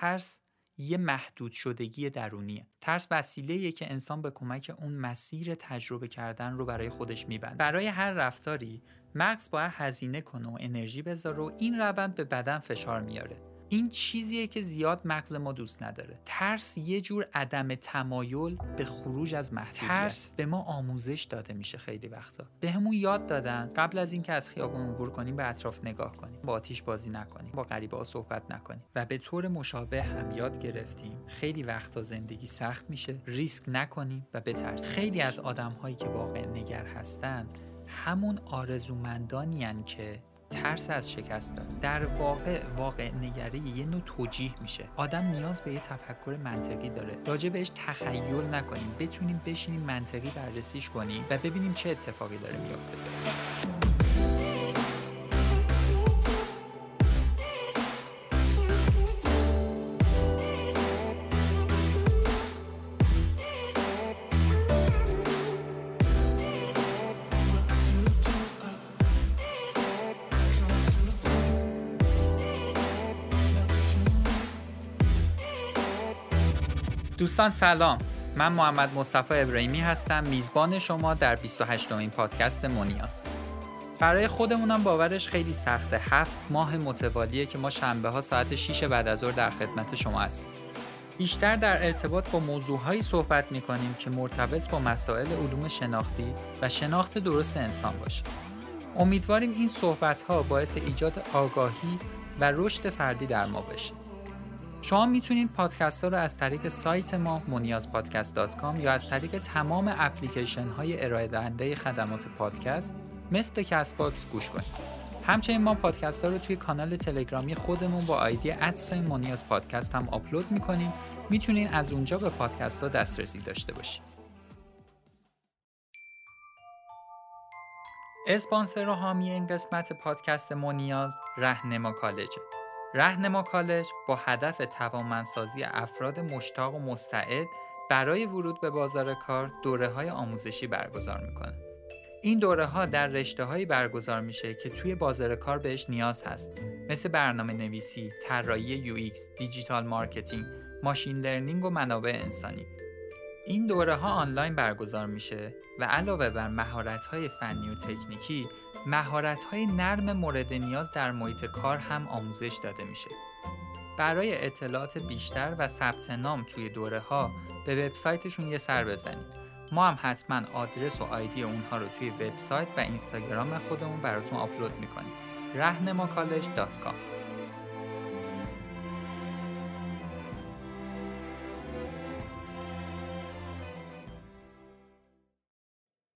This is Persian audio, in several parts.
ترس یه محدود شدگی درونیه. ترس وسیله که انسان به کمک اون مسیر تجربه کردن رو برای خودش میبنده. برای هر رفتاری مغز باید هزینه کنه و انرژی بذاره و این روند به بدن فشار میاره. این چیزیه که زیاد مغز ما دوست نداره. ترس یه جور عدم تمایل به خروج از محدودیت. ترس. به ما آموزش داده میشه خیلی وقتا. بهمون یاد دادن قبل از اینکه از خیابون عبور کنیم به اطراف نگاه کنیم. با آتیش بازی نکنیم. با غریبه ها صحبت نکنیم. و به طور مشابه هم یاد گرفتیم. خیلی وقتا زندگی سخت میشه. ریسک نکنیم و بترسیم. خیلی از آدم هایی که واقع نگر هستن همون آرزومندانی که ترس از شکست داره. در واقع واقع نگری یه نوع توجیه میشه. آدم نیاز به یه تفکر منطقی داره. راجع بهش تخیل نکنیم. بتونیم بشینیم منطقی بررسیش کنیم و ببینیم چه اتفاقی داره میافته. دوستان سلام. من محمد مصطفی ابراهیمی هستم. میزبان شما در 28 امین پادکست مونیاز برای خودمونم باورش خیلی سخته هفت ماه متوالیه که ما شنبه ها ساعت 6 بعد از ظهر در خدمت شما هستیم. بیشتر در ارتباط با موضوعهایی صحبت می کنیم که مرتبط با مسائل علوم شناختی و شناخت درست انسان باشه. امیدواریم این صحبت ها باعث ایجاد آگاهی و رشد فردی در ما بشه. شما می‌تونید پادکست ها رو از طریق سایت ما moniazpodcast.com یا از طریق تمام اپلیکیشن های ارائه دهنده خدمات پادکست مثل CastBox گوش کنید. همچنین ما پادکست ها رو توی کانال تلگرامی خودمون با ID at sign مونیاز پادکست هم آپلود می‌کنیم می‌تونید از اونجا به پادکست ها دسترسی داشته باشید. اسپانسر و حامی این قسمت پادکست مونیاز رهنما کالجه. رهنما کالج با هدف توانمندسازی افراد مشتاق و مستعد برای ورود به بازار کار دوره های آموزشی برگزار می‌کنه. این دوره ها در رشته هایی برگزار میشه که توی بازار کار بهش نیاز هست مثل برنامه نویسی، طراحی UI، digital marketing، machine learning و منابع انسانی. این دوره ها آنلاین برگزار میشه و علاوه بر مهارت های فنی و تکنیکی مهارت های نرم مورد نیاز در محیط کار هم آموزش داده میشه. برای اطلاعات بیشتر و ثبت نام توی دوره ها به وبسایتشون یه سر بزنید. ما هم حتما آدرس و آیدی اونها رو توی وبسایت و اینستاگرام خودمون براتون آپلود می‌کنیم. رهنماکالج.com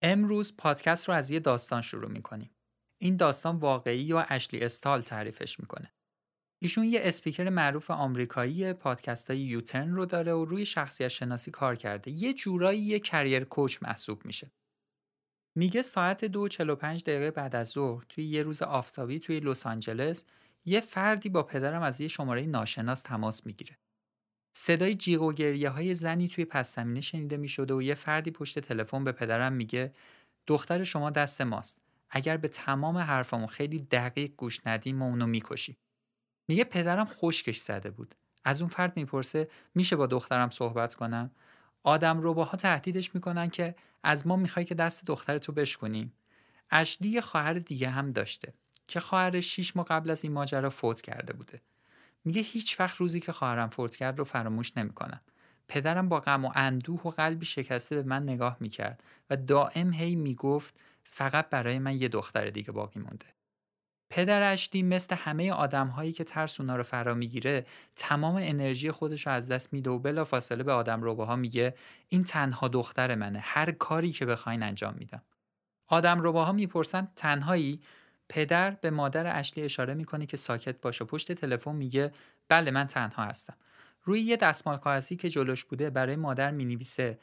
امروز پادکست رو از یه داستان شروع می‌کنیم. این داستان واقعی و اشلی استال تعریفش می‌کنه. ایشون یه اسپیکر معروف آمریکایی پادکست های یوترن رو داره و روی شخصیت شناسی کار کرده. یه جورایی یه کریر کوچ محسوب میشه. میگه ساعت دو دقیقه بعد از ظهر توی یه روز آفتابی توی لس آنجلس یه فردی با پدرم از یه شماره ناشناس تماس می‌گیره. صدای جیغ و گریه های زنی توی پس زمینه شنیده می‌شده و یه فردی پشت تلفن به پدرم میگه دختر شما دست ماست. اگر به تمام حرفامو خیلی دقیق گوش ندیم ما اونو می‌کشیم. میگه پدرم خشکش زده بود. از اون فرد می‌پرسه میشه با دخترم صحبت کنم؟ آدم روباها تهدیدش می‌کنن که از ما می‌خوای که دست دخترتو بشکنیم اشلی یه خواهر دیگه هم داشته که خواهرش شیش ماه قبل از این ماجرا فوت کرده بوده. میگه هیچ وقت روزی که خواهرم فوت کرد رو فراموش نمی‌کنم. پدرم با غم و اندوه و قلبی شکسته به من نگاه می‌کرد و دائم هی می‌گفت فقط برای من یه دختر دیگه باقی مونده. پدر اشلی مثل همه آدم هایی که ترس اونا رو فرا می‌گیره تمام انرژی خودش رو از دست میده و بلا فاصله به آدم روباها میگه این تنها دختر منه هر کاری که بخواین انجام میدم. آدم روباها می‌پرسن تنهایی؟ پدر به مادر اشلی اشاره می‌کنه که ساکت باشه پشت تلفن میگه بله من تنها هستم. روی یه دستمال کاغذی که جلوش بوده برای مادر می‌نویسه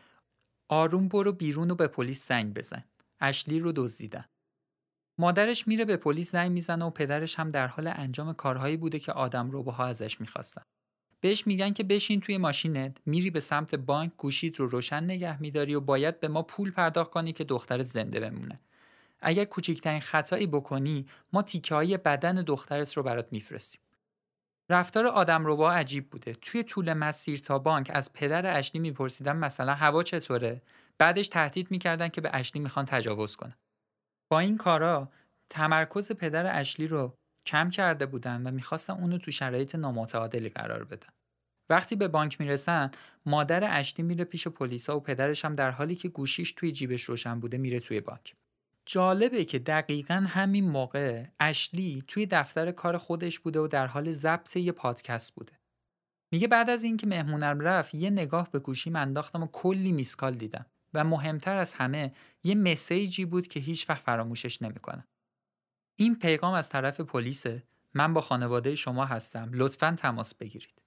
آروم برو بیرون و به پلیس زنگ بزن. اشلی رو دزدیدن. مادرش میره به پلیس زنگ می‌زنه و پدرش هم در حال انجام کارهایی بوده که آدم روباها ازش می‌خواستن. بهش میگن که بشین توی ماشینت میری به سمت بانک گوشید رو روشن نگه میداری و باید به ما پول پرداخت کنی که دخترت زنده بمونه. اگر کوچکترین خطایی بکنی ما تیکه های بدن دخترت رو برات میفرستیم. رفتار آدم با عجیب بوده. توی طول مسیر تا بانک از پدر اشلی میپرسیدن مثلا هوا چطوره؟ بعدش تهدید می‌کردن که به اشلی می‌خوان تجاوز کنن. با این کارا تمرکز پدر اشلی رو کم کرده بودن و می‌خواستن اونو تو شرایط نامتعادلی قرار بدن. وقتی به بانک می‌رسن مادر اشلی میره پیش پلیسا و پدرش هم در حالی که گوشیش توی جیبش روشن بوده میره توی بانک. جالبه که دقیقا همین موقع اشلی توی دفتر کار خودش بوده و در حال ضبط یه پادکست بوده. میگه بعد از اینکه مهمونم رفت یه نگاه به گوشیم انداختم و کلی میسکال دیدم و مهمتر از همه یه مسیجی بود که هیچ وقت فراموشش نمی‌کنم. این پیغام از طرف پلیسه من با خانواده شما هستم لطفا تماس بگیرید.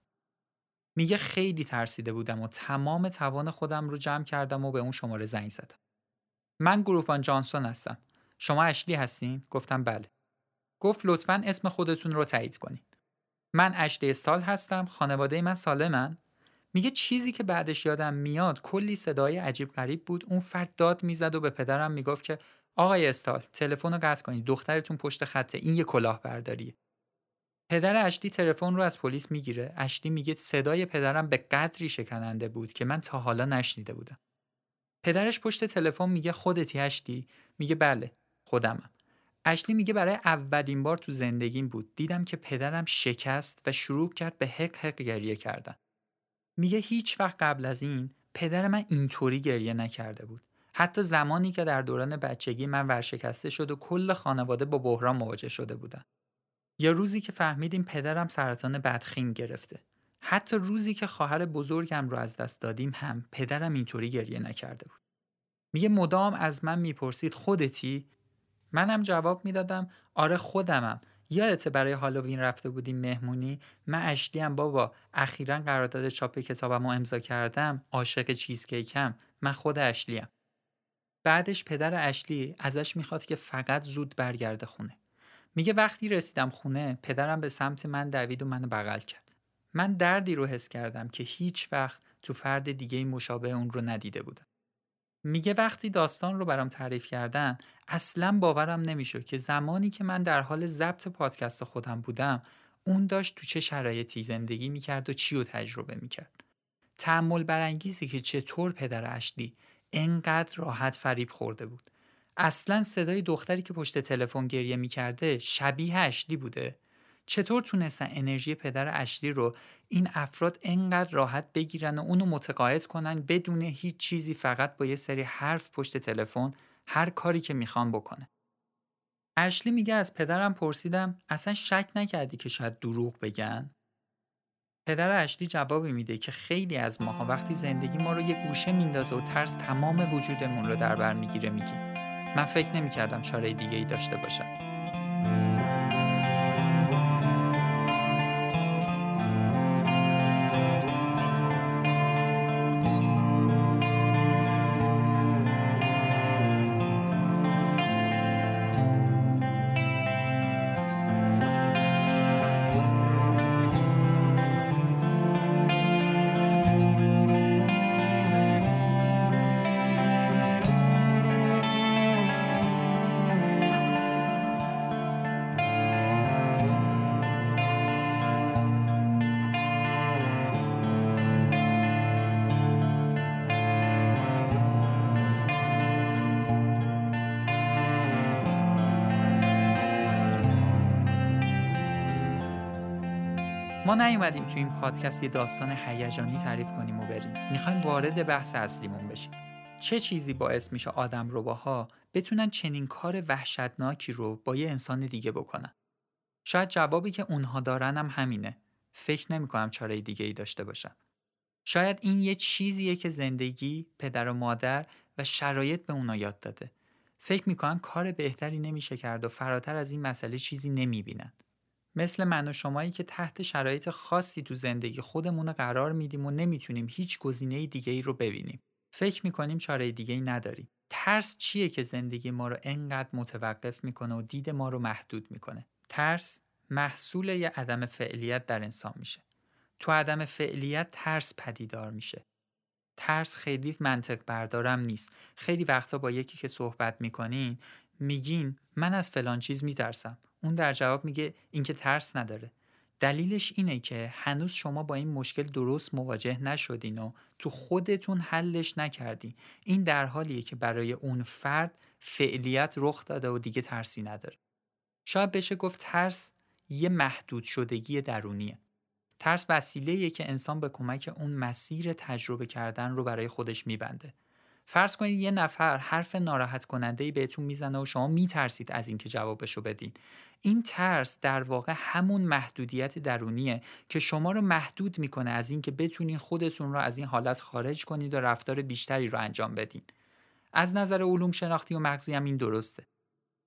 میگه خیلی ترسیده بودم و تمام توان خودم رو جمع کردم و به اون شماره زنگ زدم. من گروپان جانسون هستم. شما اشلی هستین؟ گفتم بله. گفت لطفا اسم خودتون رو تایید کنید. من اشلی استال هستم. خانواده من سالمن. میگه چیزی که بعدش یادم میاد کلی صدای عجیب غریب بود. اون فرد داد می‌زد و به پدرم می‌گفت که آقای استال تلفن رو قطع کنید. دخترتون پشت خطه. این یه کلاهبرداریه. پدر اشلی تلفن رو از پلیس می‌گیره. اشلی میگه صدای پدرم به قدری شکننده بود که من تا حالا نشنیده بودم. پدرش پشت تلفن میگه خودتی اشلی میگه بله خودمم اشلی میگه برای اولین بار تو زندگیم بود دیدم که پدرم شکست و شروع کرد به حق حق گریه کردن میگه هیچ وقت قبل از این پدر من اینطوری گریه نکرده بود حتی زمانی که در دوران بچگی من ورشکسته شد و کل خانواده با بحران مواجه شده بودن یا روزی که فهمیدیم پدرم سرطان بدخیم گرفته حتی روزی که خواهر بزرگم رو از دست دادیم هم پدرم اینطوری گریه نکرده بود. میگه مدام از من می‌پرسید خودتی؟ منم جواب می‌دادم آره خودمم. یادت برای هالووین رفته بودیم مهمونی؟ من اشلیم بابا. اخیرا قرارداد چاپ کتابم رو امضا کردم. عاشق چیزکیکم. من خود اشلیم. بعدش پدر اشلی ازش می‌خواد که فقط زود برگرده خونه. میگه وقتی رسیدم خونه پدرم به سمت من دوید و منو بغل کرد. من دردی رو حس کردم که هیچ وقت تو فرد دیگه مشابه اون رو ندیده بودم. میگه وقتی داستان رو برام تعریف کردن اصلا باورم نمی‌شد که زمانی که من در حال ضبط پادکست خودم بودم اون داشت تو چه شرایطی زندگی می‌کرد و چی رو تجربه می‌کرد. تعمل برانگیزی که چطور پدر اشلی انقدر راحت فریب خورده بود. اصلا صدای دختری که پشت تلفن گریه می‌کرده شبیه اشلی بوده چطور تونستن انرژی پدر اشلی رو این افراد انقدر راحت بگیرن و اونو متقاعد کنن بدون هیچ چیزی فقط با یه سری حرف پشت تلفن هر کاری که می‌خوان بکنه. اشلی میگه از پدرم پرسیدم اصلا شک نکردی که شاید دروغ بگن؟ پدر اشلی جوابی میده که خیلی از ماها وقتی زندگی ما رو یه گوشه میندازه و ترس تمام وجودمون رو در بر می‌گیره میگیم من فکر نمی‌کردم چاره دیگه ای داشته باشم. ما نیومدیم تو این پادکست یه داستان هیجانی تعریف کنیم و بریم. می‌خوایم وارد بحث اصلیمون بشیم. چه چیزی باعث میشه آدم روباها بتونن چنین کار وحشتناکی رو با یه انسان دیگه بکنن؟ شاید جوابی که اونها دارن هم همینه. فکر نمی‌کنم چاره دیگه ای داشته باشم شاید این یه چیزیه که زندگی پدر و مادر و شرایط به اونا یاد داده. فکر می‌کنن کار بهتری نمیشه کرد و فراتر از این مسئله چیزی نمی‌بینن. مثل من و شمایی که تحت شرایط خاصی تو زندگی خودمون قرار میدیم و نمی‌تونیم هیچ گزینه دیگه ای رو ببینیم. فکر می‌کنیم چاره دیگه ای نداریم. ترس چیه که زندگی ما رو انقدر متوقف می‌کنه و دید ما رو محدود می‌کنه؟ ترس محصول یه عدم فعلیت در انسان میشه. تو عدم فعلیت ترس پدیدار میشه. ترس خیلی منطق بردارم نیست. خیلی وقتا با یکی که صحبت می‌کنین میگین من از فلان چیز میترسم. اون در جواب میگه اینکه ترس نداره. دلیلش اینه که هنوز شما با این مشکل درست مواجه نشدین و تو خودتون حلش نکردین این در حالیه که برای اون فرد فعلیت رخ داده و دیگه ترسی نداره. شاید بشه گفت ترس یه محدود شدگی درونیه. ترس وسیله که انسان به کمک اون مسیر تجربه کردن رو برای خودش میبنده. فرض کنید یه نفر حرف ناراحت کننده ای بهتون می‌زنه و شما میترسید از اینکه جوابشو بدین. این ترس در واقع همون محدودیت درونیه که شما رو محدود می‌کنه از اینکه بتونین خودتون رو از این حالت خارج کنید و رفتار بیشتری رو انجام بدین. از نظر علوم شناختی و مغزی هم این درسته.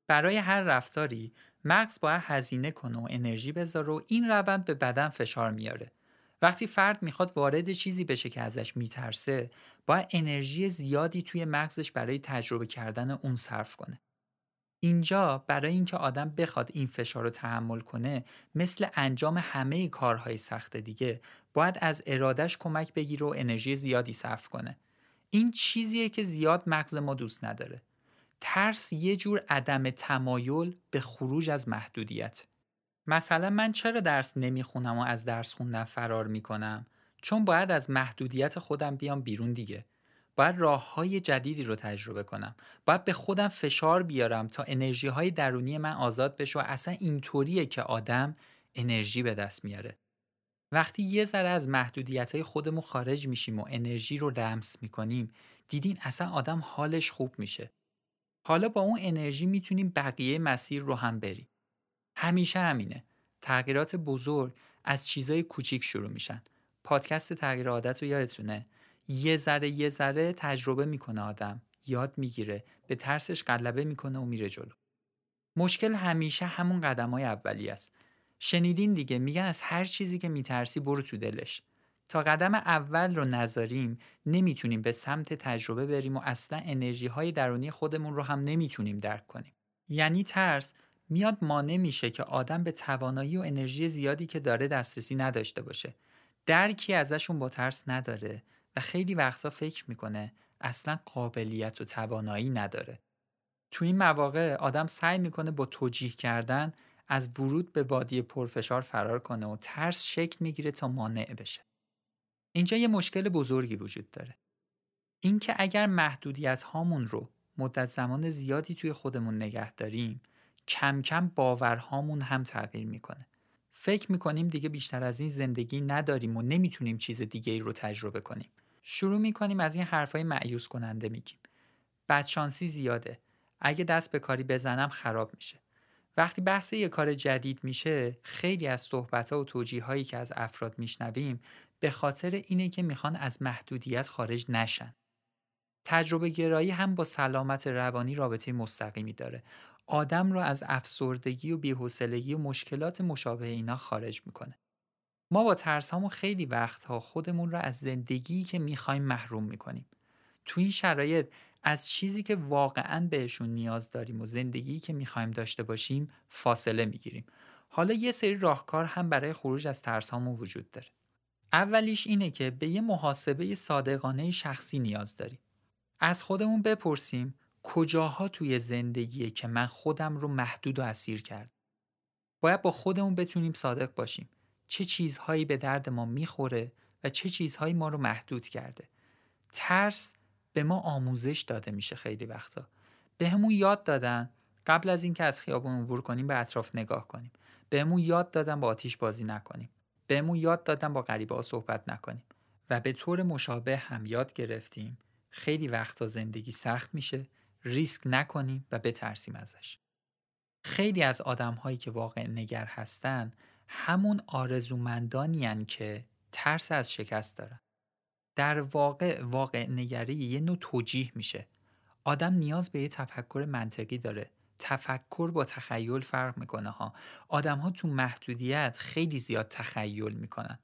برای هر رفتاری مغز باید هزینه کنه و انرژی بذاره و این روند به بدن فشار میاره. وقتی فرد می‌خواد وارد چیزی بشه که ازش میترسه باید انرژی زیادی توی مغزش برای تجربه کردن اون صرف کنه. اینجا برای اینکه آدم بخواد این فشار رو تحمل کنه مثل انجام همه کارهای سخت دیگه باید از ارادش کمک بگیره و انرژی زیادی صرف کنه. این چیزیه که زیاد مغز ما دوست نداره. ترس یه جور عدم تمایل به خروج از محدودیت. مثلا من چرا درس نمی‌خونم و از درس خوندن فرار می‌کنم؟ چون باید از محدودیت خودم بیام بیرون دیگه. باید راه های جدیدی رو تجربه کنم. باید به خودم فشار بیارم تا انرژی های درونی من آزاد بشه و اصلا اینطوریه که آدم انرژی به دست میاره. وقتی یه ذره از محدودیت های خودمون خارج میشیم و انرژی رو لمس می‌کنیم دیدین اصلا آدم حالش خوب میشه. حالا با اون انرژی می‌تونیم بقیه مسیر رو هم بریم. همیشه همینه. تغییرات بزرگ از چیزای کوچیک شروع میشن. پادکست تغییر عادت رو یادتونه؟ یه ذره یه ذره تجربه می‌کنه آدم. یاد می‌گیره. به ترسش غلبه می‌کنه و میره جلو. مشکل همیشه همون قدم های اولی است. شنیدین دیگه. میگن از هر چیزی که میترسی برو تو دلش. تا قدم اول رو نذاریم نمی‌تونیم به سمت تجربه بریم و اصلا انرژی های درونی خودمون رو هم نمی‌تونیم درک کنیم. یعنی ترس میاد مانع میشه که آدم به توانایی و انرژی زیادی که داره دسترسی نداشته باشه. درکی ازشون با ترس نداره و خیلی وقتا فکر می‌کنه اصلا قابلیت و توانایی نداره. تو این مواقع آدم سعی می‌کنه با توجیه کردن از ورود به وادی پرفشار فرار کنه و ترس شکل می‌گیره تا مانع بشه. اینجا یه مشکل بزرگی وجود داره. اینکه اگر محدودیت هامون رو مدت زمان زیادی توی خودمون نگه داریم کم کم باورهامون هم تغییر می‌کنه. فکر می‌کنیم دیگه بیشتر از این زندگی نداریم و نمی‌تونیم چیز دیگه ای رو تجربه کنیم. شروع می‌کنیم از این حرفای معیوس کننده میگیم. بدشانسی زیاده. اگه دست به کاری بزنم خراب میشه. وقتی بحث یه کار جدید میشه خیلی از صحبت و توجیه هایی که از افراد میشنویم به خاطر اینه که می‌خوان از محدودیت خارج نشن. تجربه گرایی هم با سلامت روانی رابطه مستقیمی داره. آدم رو از افسردگی و بی‌حوصلگی و مشکلات مشابه اینا خارج می‌کنه. ما با ترسامون خیلی وقتها خودمون رو از زندگی که می‌خوایم محروم می‌کنیم. تو این شرایط از چیزی که واقعا بهشون نیاز داریم و زندگی که می‌خوایم داشته باشیم فاصله می‌گیریم. حالا یه سری راهکار هم برای خروج از ترسامون وجود داره. اولیش اینه که به یه محاسبه صادقانه شخصی نیاز داریم. از خودمون بپرسیم کجاها توی زندگیه که من خودم رو محدود و اسیر کرد باید با خودمون بتونیم صادق باشیم. چه چیزهایی به درد ما می‌خوره و چه چیزهایی ما رو محدود کرده؟ ترس به ما آموزش داده میشه خیلی وقتا. بهمون یاد دادن قبل از اینکه از خیابون عبور کنیم به اطراف نگاه کنیم. بهمون یاد دادن با آتیش بازی نکنیم. بهمون یاد دادن با غریبه صحبت نکنیم. و به طور مشابه هم یاد گرفتیم. خیلی وقتا زندگی سخت میشه. ریسک نکنیم و بترسیم ازش. خیلی از آدم هایی که واقع نگر هستن همون آرزومندانی که ترس از شکست دارن. در واقع واقع نگری یه نوع توجیه میشه. آدم نیاز به یه تفکر منطقی داره. تفکر با تخیل فرق می‌کنه ها. آدم ها تو محدودیت خیلی زیاد تخیل می‌کنن.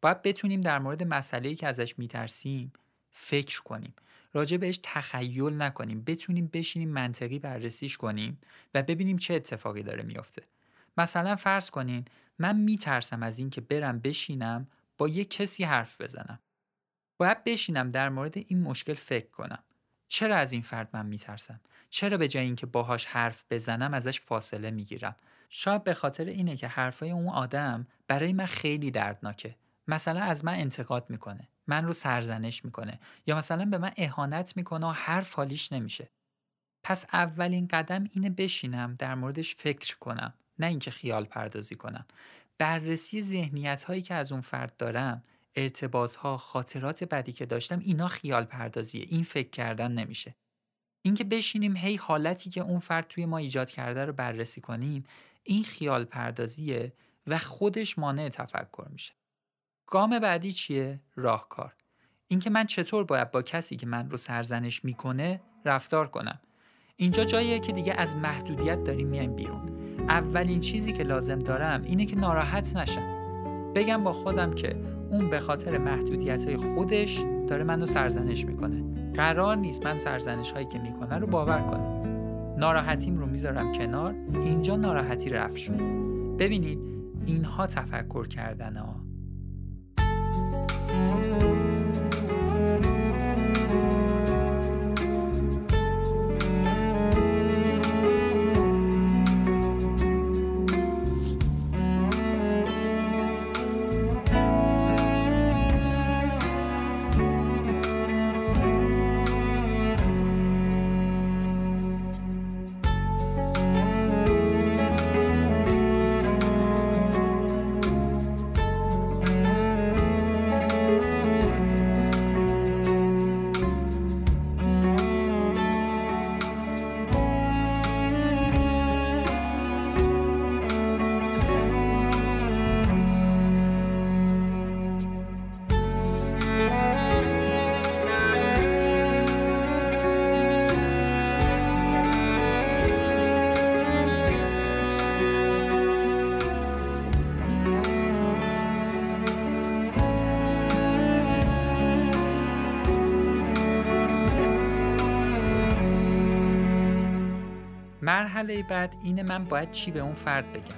باید بتونیم در مورد مسئله که ازش میترسیم فکر کنیم. راجع بهش تخیل نکنیم. بتونیم بشینیم منطقی بررسیش کنیم و ببینیم چه اتفاقی داره میافته. مثلا فرض کنین من میترسم از اینکه برم بشینم با یه کسی حرف بزنم. باید بشینم در مورد این مشکل فکر کنم. چرا از این فرد من میترسم؟ چرا به جای اینکه باهاش حرف بزنم ازش فاصله می‌گیرم؟ شاید به خاطر اینه که حرفای اون آدم برای من خیلی دردناکه. مثلا از من انتقاد می‌کنه. من رو سرزنش می‌کنه. یا مثلا به من اهانت می‌کنه و حرف حالیش نمیشه. پس اولین قدم اینه بشینم در موردش فکر کنم نه اینکه خیال پردازی کنم. بررسی ذهنیت هایی که از اون فرد دارم ارتباط ها خاطرات بدی که داشتم اینا خیال پردازیه. این فکر کردن نمیشه. اینکه بشینیم هی حالتی که اون فرد توی ما ایجاد کرده رو بررسی کنیم این خیال پردازیه و خودش مانع تفکر میشه. گام بعدی چیه؟ راهکار. اینکه من چطور باید با کسی که من رو سرزنش می‌کنه رفتار کنم. اینجا جاییه که دیگه از محدودیت داریم میایم بیرون. اولین چیزی که لازم دارم اینه که ناراحت نشم. بگم با خودم که اون به خاطر محدودیت های خودش داره منو سرزنش می‌کنه. قرار نیست من سرزنش هایی که می‌کنه رو باور کنم. ناراحتیم رو می‌ذارم کنار. اینجا ناراحتی رفت شد. ببینید اینها تفکر کردن ها Thank you. مرحله بعد اینه من باید چی به اون فرد بگم؟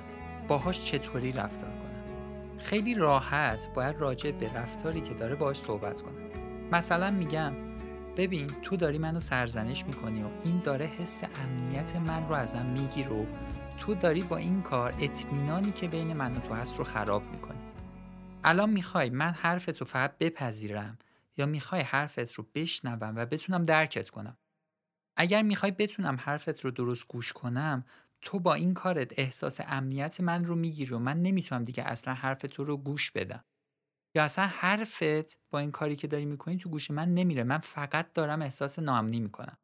باهاش چطوری رفتار کنم؟ خیلی راحت باید راجع به رفتاری که داره باهاش صحبت کنم. مثلا میگم ببین تو داری منو سرزنش می‌کنی و این داره حس امنیت من رو ازم میگیر و تو داری با این کار اطمینانی که بین من و تو هست رو خراب می‌کنی. الان می‌خوای من حرفت رو فقط بپذیرم یا می‌خوای حرفت رو بشنوم و بتونم درکت کنم؟ اگر می‌خوای بتونم حرفت رو درست گوش کنم تو با این کارت احساس امنیت من رو می‌گیری و من نمی‌تونم دیگه اصلا حرف تو رو گوش بدم. یا اصلا حرفت با این کاری که داری می‌کنی تو گوش من نمیره. من فقط دارم احساس ناامنی می‌کنم.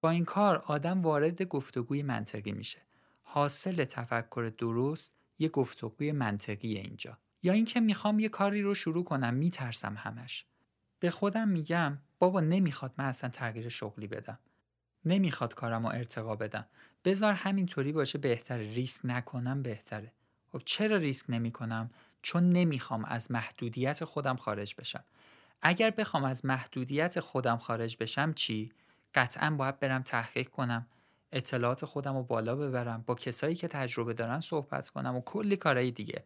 با این کار آدم وارد گفتگوی منطقی میشه. حاصل تفکر درست یه گفتگوی منطقی اینجا. یا اینکه می‌خوام یه کاری رو شروع کنم میترسم همش. به خودم میگم بابا نمی‌خواد من اصلا تغییر شغلی بدم. نمی‌خواد کارم رو ارتقا بدم. بذار همینطوری باشه بهتره ریسک نکنم بهتره. خب چرا ریسک نمی کنم؟ چون نمی‌خوام از محدودیت خودم خارج بشم. اگر بخوام از محدودیت خودم خارج بشم چی؟ قطعا باید برم تحقیق کنم. اطلاعات خودم رو بالا ببرم. با کسایی که تجربه دارن صحبت کنم و کلی کارهای دیگه.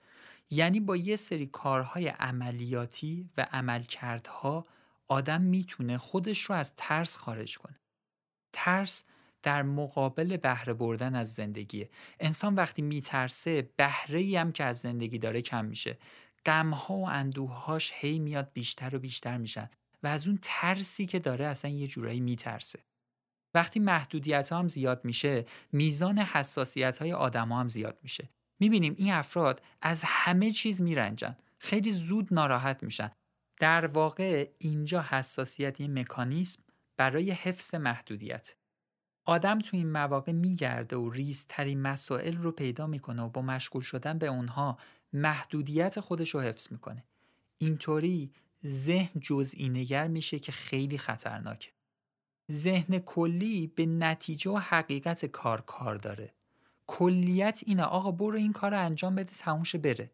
یعنی با یه سری کارهای عملیاتی و عملکردها آدم می‌تونه خودش رو از ترس خارج کنه. ترس در مقابل بهره بردن از زندگیه. انسان وقتی میترسه بهره هم که از زندگی داره کم میشه. غمها و اندوههاش هی میاد بیشتر و بیشتر میشن و از اون ترسی که داره اصلا یه جورایی میترسه. وقتی محدودیت ها هم زیاد میشه میزان حساسیت های آدم ها هم زیاد میشه. می‌بینیم این افراد از همه چیز میرنجن. خیلی زود ناراحت میشن. در واقع اینجا حساسیت یه مکانیسم برای حفظ محدودیت. آدم تو این مواقع میگرده و ریزترین مسائل رو پیدا می‌کنه و با مشغول شدن به اونها محدودیت خودش رو حفظ می‌کنه. اینطوری ذهن جزئی نگر میشه که خیلی خطرناکه. ذهن کلی به نتیجه و حقیقت کار کار داره. کلیت اینه آقا برو این کار رو انجام بده تموش بره.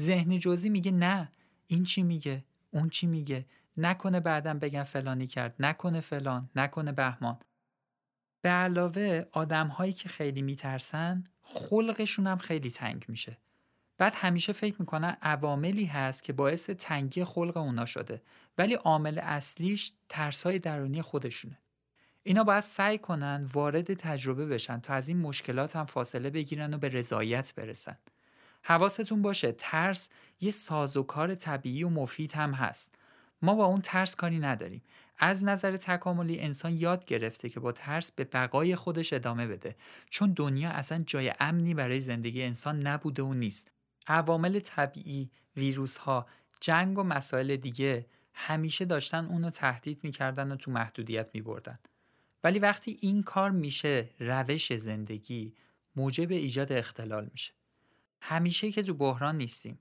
ذهن جزئی میگه نه این چی میگه اون چی میگه. نکنه بعدم بگن فلانی کرد نکنه فلان نکنه بهمان به علاوه آدم هایی که خیلی میترسن خلقشون هم خیلی تنگ میشه بعد همیشه فکر می‌کنن عواملی هست که باعث تنگی خلق اونا شده ولی عامل اصلیش ترسای درونی خودشونه اینا باید سعی کنن وارد تجربه بشن تا از این مشکلات هم فاصله بگیرن و به رضایت برسن. حواستون باشه ترس یه سازوکار طبیعی و مفید هم هست. ما با اون ترس کاری نداریم. از نظر تکاملی انسان یاد گرفته که با ترس به بقای خودش ادامه بده چون دنیا اصلا جای امنی برای زندگی انسان نبوده و نیست. عوامل طبیعی، ویروس ها، جنگ و مسائل دیگه همیشه داشتن اونو تهدید می‌کردن و تو محدودیت میبردن. ولی وقتی این کار میشه روش زندگی موجب ایجاد اختلال میشه. همیشه که تو بحران نیستیم.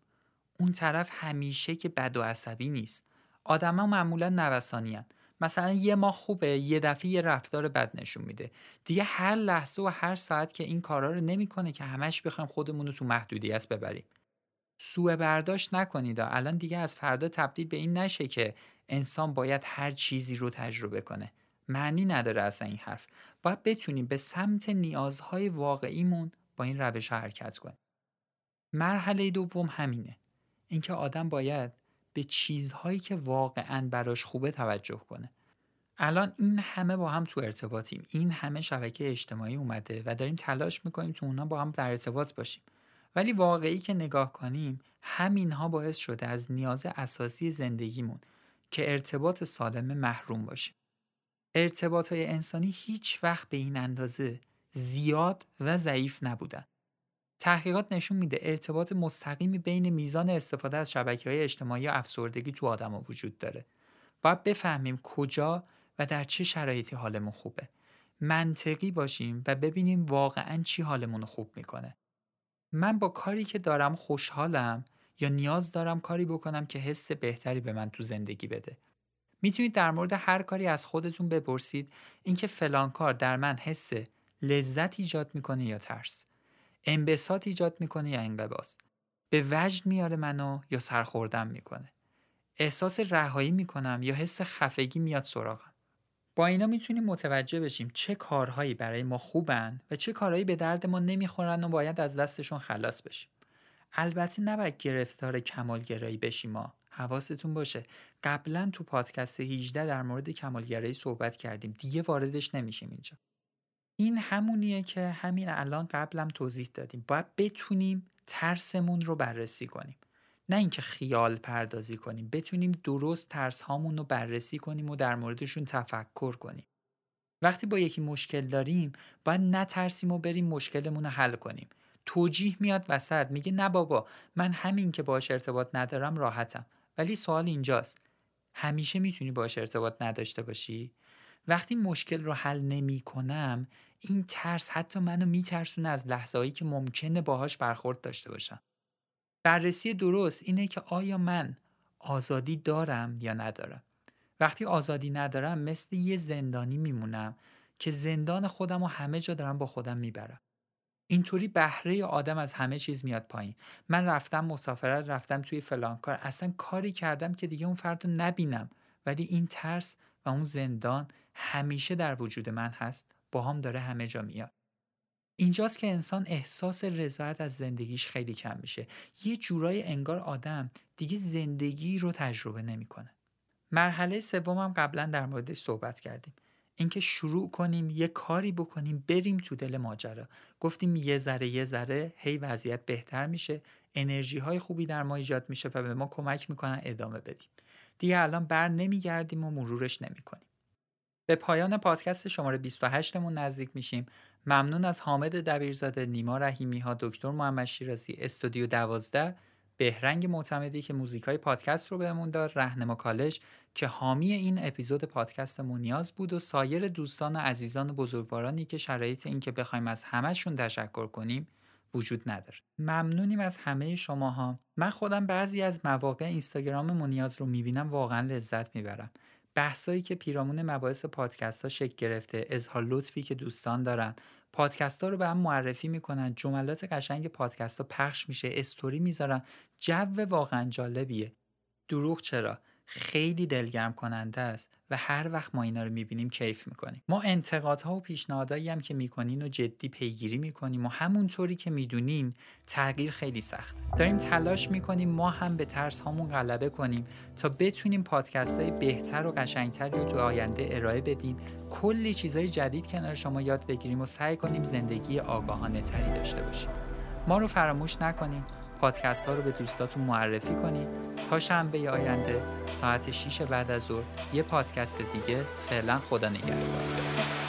اون طرف همیشه که بد و عصبی نیست. آدما معمولا نوسانیان. مثلا یه ماه خوبه یه دفعه یه رفتار بد نشون میده. دیگه هر لحظه و هر ساعت که این کارا رو نمی‌کنه که همش بخوایم خودمون رو تو محدودیت ببریم. سوء برداشت نکنید. الان دیگه از فردا تبدیل به این نشه که انسان باید هر چیزی رو تجربه کنه. معنی نداره اصلا این حرف. باید بتونیم به سمت نیازهای واقعیمون با این روش حرکت کنیم. مرحله دوم همینه. اینکه آدم باید به چیزهایی که واقعا براش خوبه توجه کنه. الان این همه با هم تو ارتباطیم. این همه شبکه اجتماعی اومده و داریم تلاش می‌کنیم تو اونا با هم در ارتباط باشیم. ولی واقعی که نگاه کنیم همینها باعث شده از نیاز اساسی زندگیمون که ارتباط سالم محروم باشیم. ارتباط های انسانی هیچ وقت به این اندازه زیاد و ضعیف نبودن. تحقیقات نشون میده ارتباط مستقیمی بین میزان استفاده از شبکه های اجتماعی و افسردگی تو آدما وجود داره. باید بفهمیم کجا و در چه شرایطی حالمون خوبه. منطقی باشیم و ببینیم واقعا چی حالمون خوب می‌کنه. من با کاری که دارم خوشحالم یا نیاز دارم کاری بکنم که حس بهتری به من تو زندگی بده. می‌تونید در مورد هر کاری از خودتون بپرسید اینکه فلان کار در من حس لذت ایجاد می‌کنه یا ترس. انبساط ایجاد می‌کنه یا انقباس. به وجد میاره منو یا سرخوردم می‌کنه. احساس رهایی می‌کنم یا حس خفگی میاد سراغم. با اینا می‌تونیم متوجه بشیم چه کارهایی برای ما خوبن و چه کارهایی به درد ما نمی‌خورن و باید از دستشون خلاص بشیم. البته نباید گرفتار کمالگرایی بشیم ما. حواستون باشه. قبلا تو پادکست 18 در مورد کمالگرایی صحبت کردیم. دیگه واردش نمیشیم اینجا. این همونیه که همین الان قبلم توضیح دادیم. باید بتونیم ترسمون رو بررسی کنیم. نه اینکه خیال پردازی کنیم بتونیم درست ترس هامون رو بررسی کنیم و در موردشون تفکر کنیم. وقتی با یکی مشکل داریم باید نترسیم و بریم مشکلمون رو حل کنیم. توجیه میاد وسط میگه نه بابا من همین که باش ارتباط ندارم راحتم. ولی سوال اینجاست. همیشه می‌تونی باش ارتباط نداشته باشی؟ وقتی مشکل رو حل نمی کنم این ترس حتی منو میترسونه از لحظه که ممکنه باهاش برخورد داشته باشم. بررسی درست اینه که آیا من آزادی دارم یا ندارم. وقتی آزادی ندارم مثل یه زندانی میمونم که زندان خودم و همه جا دارم با خودم می‌برم. اینطوری بهره آدم از همه چیز میاد پایین. من رفتم مسافرت رفتم توی فلان کار. اصلا کاری کردم که دیگه اون فرد نبینم. ولی این ترس و اون زندان همیشه در وجود من هست. با هم داره همه جا میاد. اینجاست که انسان احساس رضایت از زندگیش خیلی کم میشه. یه جورای انگار آدم دیگه زندگی رو تجربه نمی‌کنه. مرحله سوم هم قبلا در موردش صحبت کردیم. اینکه شروع کنیم یه کاری بکنیم بریم تو دل ماجرا. گفتیم یه ذره یه ذره هی وضعیت بهتر میشه. انرژی های خوبی در ما ایجاد میشه و به ما کمک می‌کنن ادامه بدیم. دیگه الان بر نمیگردیم و مرورش نمی‌کنیم. به پایان پادکست شماره 28 مون نزدیک میشیم. ممنون از حامد دبیرزاده نیما رحیمی ها دکتر محمد شیرازی استودیو 12 بهرنگ معتمدی که موزیک های پادکست رو بهمون داد رهنما کالج که حامی این اپیزود پادکست نیاز بود و سایر دوستان عزیزان و بزرگوارانی که شرایط این که بخوایم از همهشون تشکر کنیم وجود نداره. ممنونیم از همه شماها. من خودم بعضی از مواقع اینستاگرام منیاز رو می‌بینم واقعا لذت می‌برم. بحثایی که پیرامون مباحث پادکست ها شکل گرفته اظهار لطفی که دوستان دارن. پادکست ها رو به هم معرفی می‌کنن جملات قشنگ پادکست ها پخش میشه استوری می‌ذارن. جو واقعا جالبیه. دروغ چرا؟ خیلی دلگرم کننده است و هر وقت ما اینا رو می‌بینیم کیف می‌کنیم. ما انتقادها و پیشنهادهایی هم که می‌کنین و جدی پیگیری می‌کنیم و همونطوری که می‌دونین تغییر خیلی سخت داریم تلاش می‌کنیم ما هم به ترس هامون غلبه کنیم تا بتونیم پادکست های بهتر و قشنگتری رو تو آینده ارائه بدیم. کلی چیزهای جدید کنار شما یاد بگیریم و سعی کنیم زندگی آگاهانه تری داشته باشیم. ما رو فراموش نکنیم پادکست ها رو به دوستاتون معرفی کنید تا شنبه آینده ساعت 6 بعد از ظهر یه پادکست دیگه فعلا خدا نگهدار.